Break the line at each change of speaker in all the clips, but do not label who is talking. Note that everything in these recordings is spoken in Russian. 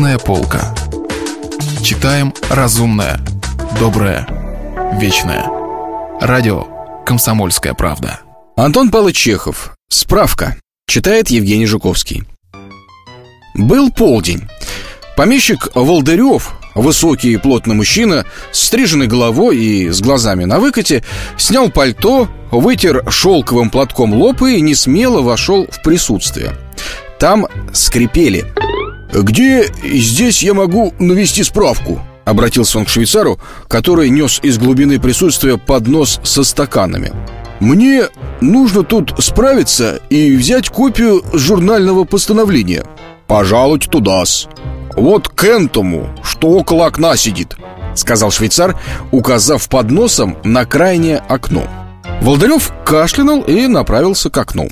Книжная полка. Читаем разумное, доброе, вечное. Радио «Комсомольская правда».
Антон Павлович Чехов. Справка. Читает Евгений Жуковский. Был полдень. Помещик Волдырев, высокий и плотный мужчина, с стриженной головой и с глазами на выкате, снял пальто, вытер шелковым платком лоб и несмело вошел в присутствие. Там скрипели. «Где здесь я могу навести справку?» Обратился он к швейцару, который нес из глубины присутствия поднос со стаканами «Мне нужно тут справиться и взять копию журнального постановления». «Пожалуйте туда-с», «Вот к этому, что около окна сидит», — сказал швейцар, указав под носом на крайнее окно. Волдарев кашлянул и направился к окну.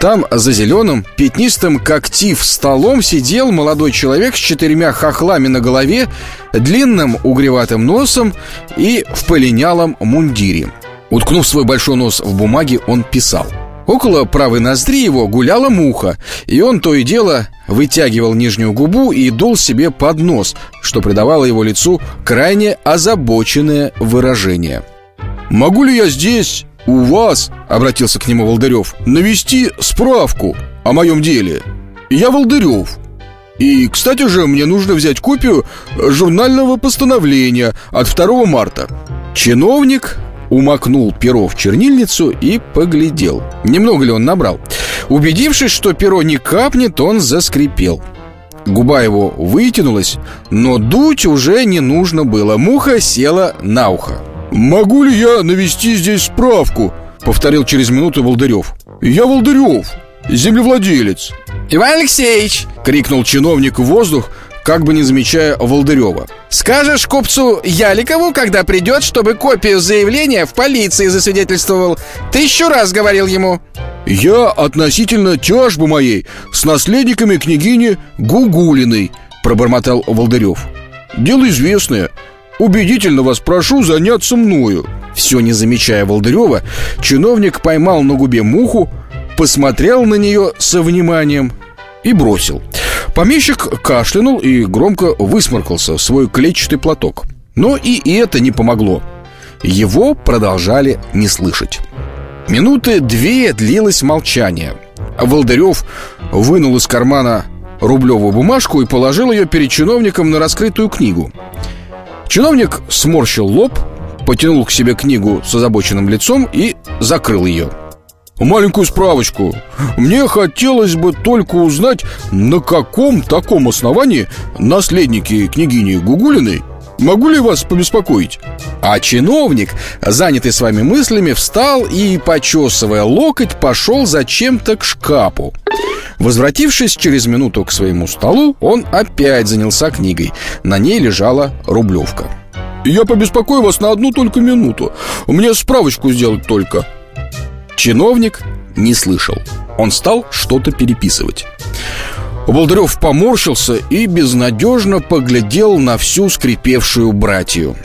Там, за зеленым, пятнистым, как тиф, столом сидел молодой человек с четырьмя хохлами на голове, длинным угреватым носом и в полинялом мундире. Уткнув свой большой нос в бумаге, он писал — Около правой ноздри его гуляла муха, и он то и дело вытягивал нижнюю губу и дул себе под нос, что придавало его лицу крайне озабоченное выражение. «Могу ли я здесь, у вас, — обратился к нему Волдырев, — навести справку о моем деле? Я Волдырев, и, кстати же, мне нужно взять копию журнального постановления от 2 марта. Чиновник умокнул перо в чернильницу и поглядел. Немного ли он набрал? Убедившись, что перо не капнет, он заскрипел. Губа его вытянулась, но дуть уже не нужно было. Муха села на ухо. «Могу ли я навести здесь справку?» — повторил через минуту Волдырев. «Я Волдырев, землевладелец».
«Иван Алексеевич!»
— крикнул чиновник в воздух, как бы не замечая Волдырева.
«Скажешь купцу Яликову, когда придет, чтобы копию заявления в полиции засвидетельствовал. Тысячу раз говорил ему».
«Я относительно тяжбы моей с наследниками княгини Гугулиной», — пробормотал Волдырев. «Дело известное. Убедительно вас прошу заняться мною». Все не замечая Волдырева, чиновник поймал на губе муху, посмотрел на нее со вниманием и бросил. Помещик кашлянул и громко высморкался в свой клетчатый платок. Но и это не помогло. Его продолжали не слышать. Минуты две длилось молчание. Волдырев вынул из кармана рублевую бумажку и положил ее перед чиновником на раскрытую книгу. Чиновник сморщил лоб, потянул к себе книгу с озабоченным лицом и закрыл ее. Маленькую справочку. Мне хотелось бы только узнать, на каком таком основании наследники княгини Гугулиной Могу ли вас побеспокоить? А чиновник, занятый своими мыслями, встал и, почесывая локоть, пошел зачем-то к шкафу. Возвратившись через минуту к своему столу, он опять занялся книгой. На ней лежала рублевка. «Я побеспокою вас на одну только минуту. Мне справочку сделать только», Чиновник не слышал. Он стал что-то переписывать. Болдырев поморщился и безнадежно поглядел на всю скрипевшую братью.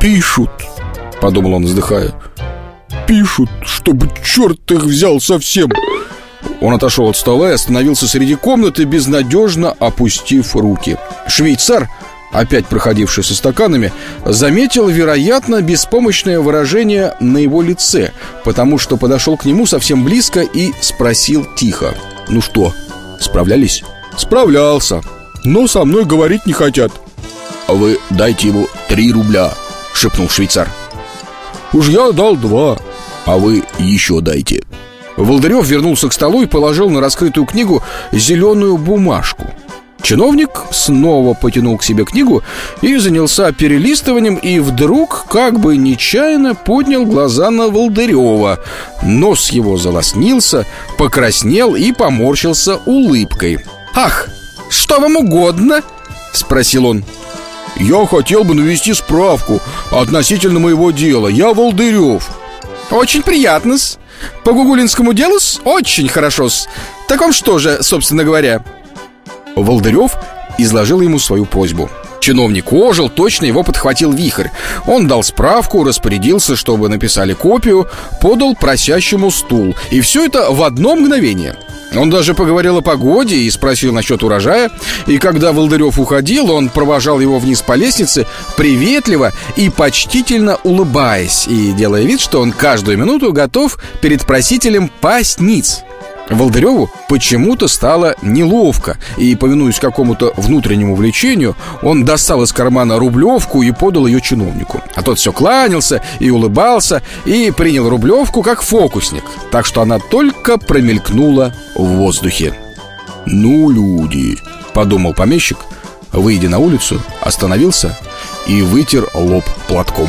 «Пишут», — подумал он, вздыхая. «Пишут, чтобы черт их взял совсем». Он отошел от стола и остановился среди комнаты, безнадежно опустив руки. Швейцар опять проходивший со стаканами, заметил, вероятно, беспомощное выражение на его лице, потому что подошел к нему совсем близко и спросил тихо. «Ну что, справлялись?» «Справлялся, но со мной говорить не хотят». «А вы дайте ему три рубля», — шепнул швейцар. «Уж я дал два, а вы еще дайте». Волдырев вернулся к столу и положил на раскрытую книгу зеленую бумажку — Чиновник снова потянул к себе книгу и занялся перелистыванием, и вдруг, как бы нечаянно, поднял глаза на Волдырева. Нос его залоснился, покраснел и поморщился улыбкой.
«Ах, что вам угодно?» — спросил он.
«Я хотел бы навести справку относительно моего дела. Я Волдырев».
«Очень приятно-с. По гугулинскому делу-с? Очень хорошо-с. Так вам что же, собственно говоря?»
Волдырев изложил ему свою просьбу. Чиновник ожил, точно его подхватил вихрь. Он дал справку, распорядился, чтобы написали копию, подал просящему стул. И все это в одно мгновение. Он даже поговорил о погоде и спросил насчет урожая. И когда Волдырев уходил, он провожал его вниз по лестнице, приветливо и почтительно улыбаясь, и делая вид, что он каждую минуту готов перед просителем пасть ниц. Волдыреву почему-то стало неловко, и, повинуясь какому-то внутреннему влечению, он достал из кармана рублевку и подал ее чиновнику. А тот все кланялся и улыбался, и принял рублевку как фокусник, так что она только промелькнула в воздухе. «Ну, люди!» — подумал помещик, выйдя на улицу, остановился и вытер лоб платком.